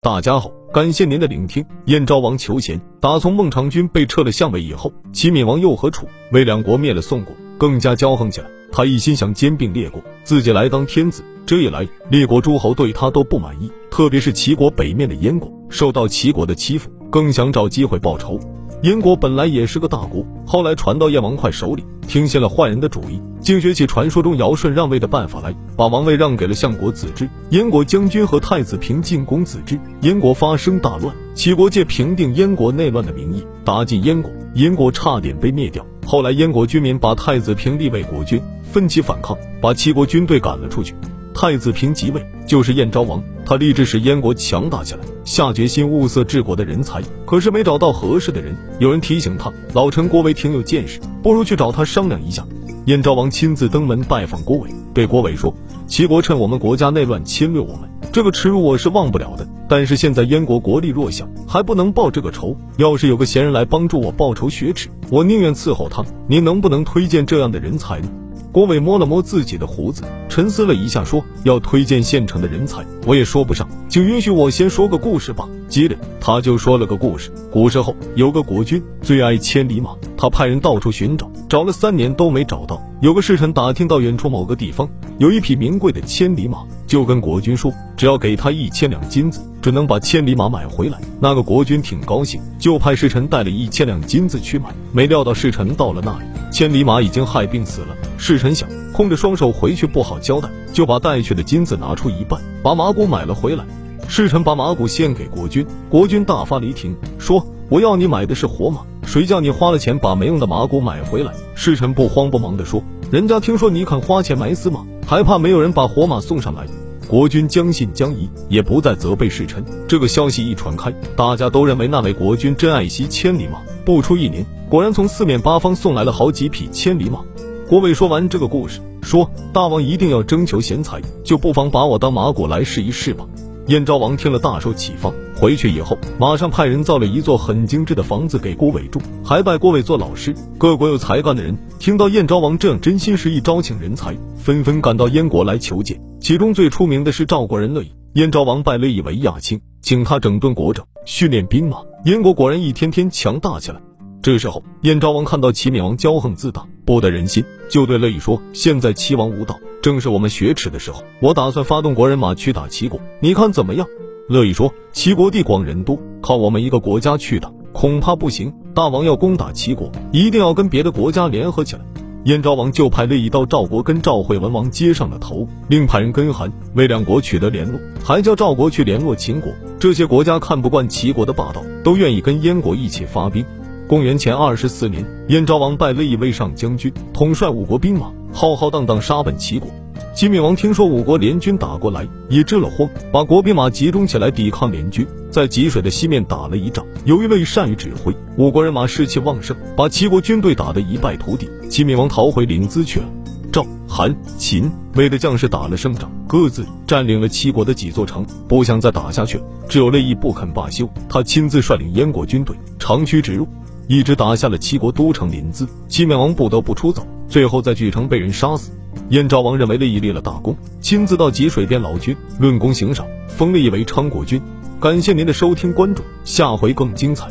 大家好，感谢您的聆听。燕昭王求贤，打从孟尝君被撤了相位以后，齐闵王又和楚、魏两国灭了宋国，更加骄横起来。他一心想兼并列国，自己来当天子。这一来，列国诸侯对他都不满意，特别是齐国北面的燕国，受到齐国的欺负，更想找机会报仇。燕国本来也是个大国，后来传到燕王哙手里，听信了坏人的主意，竟学起传说中尧舜让位的办法来，把王位让给了相国子之。燕国将军和太子平进攻子之，燕国发生大乱。齐国借平定燕国内乱的名义打进燕国，燕国差点被灭掉。后来燕国军民把太子平立为国君，奋起反抗，把齐国军队赶了出去。太子平即位，就是燕昭王。他立志使燕国强大起来，下决心物色治国的人才，可是没找到合适的人。有人提醒他，老臣郭伟挺有见识，不如去找他商量一下。燕昭王亲自登门拜访郭伟，对郭伟说：“齐国趁我们国家内乱侵略我们，这个耻辱我是忘不了的。但是现在燕国国力弱小，还不能报这个仇。要是有个贤人来帮助我报仇雪耻，我宁愿伺候他。您能不能推荐这样的人才呢？”郭伟摸了摸自己的胡子，沉思了一下，说：“要推荐县城的人才，我也说不上，请允许我先说个故事吧。”接着他就说了个故事：古时候有个国君，最爱千里马，他派人到处寻找，找了三年都没找到。有个侍臣打听到远处某个地方有一匹名贵的千里马，就跟国君说，只要给他一千两金子，准能把千里马买回来。那个国君挺高兴，就派侍臣带了一千两金子去买。没料到侍臣到了那里，千里马已经害病死了。侍臣想空着双手回去不好交代，就把带去的金子拿出一半，把马骨买了回来。侍臣把马骨献给国君，国君大发雷霆，说：“我要你买的是活马，谁叫你花了钱把没用的马骨买回来？”侍臣不慌不忙地说：“人家听说你肯花钱买死马，还怕没有人把活马送上来？”国君将信将疑，也不再责备侍臣。这个消息一传开，大家都认为那位国君真爱惜千里马。不出一年，果然从四面八方送来了好几匹千里马。国伟说完这个故事，说：“大王一定要征求贤才，就不妨把我当马骨来试一试吧。”燕昭王听了大受启发，回去以后马上派人造了一座很精致的房子给郭伟住，还拜郭伟做老师。各国有才干的人听到燕昭王这样真心实意招请人才，纷纷赶到燕国来求见。其中最出名的是赵国人乐毅。燕昭王拜乐毅为亚卿，请他整顿国政，训练兵马。燕国果然一天天强大起来。这时候，燕昭王看到齐闵王骄横自大，不得人心，就对乐毅说：“现在齐王无道，正是我们雪耻的时候。我打算发动国人马去打齐国，你看怎么样？”乐毅说：“齐国地广人多，靠我们一个国家去打，恐怕不行。大王要攻打齐国，一定要跟别的国家联合起来。”燕昭王就派乐毅到赵国跟赵惠文王接上了头，另派人跟韩、魏两国取得联络，还叫赵国去联络秦国。这些国家看不惯齐国的霸道，都愿意跟燕国一起发兵。公元前二十四年，燕昭王拜乐毅为上将军，统帅五国兵马，浩浩荡荡杀奔齐国。齐闵王听说五国联军打过来，也知了慌，把国兵马集中起来抵抗联军，在济水的西面打了一仗。由于乐毅善于指挥，五国人马士气旺盛，把齐国军队打得一败涂地。齐闵王逃回临淄去了。赵、韩、秦魏的将士打了胜仗，各自占领了齐国的几座城，不想再打下去了。只有乐毅不肯罢休，他亲自率领燕国军队长驱直入。一直打下了齐国都城临淄，齐闵王不得不出走，最后在莒城被人杀死。燕昭王认为乐毅立了大功，亲自到吉水边老君，论功行赏，封乐毅为昌国君。感谢您的收听关注，下回更精彩。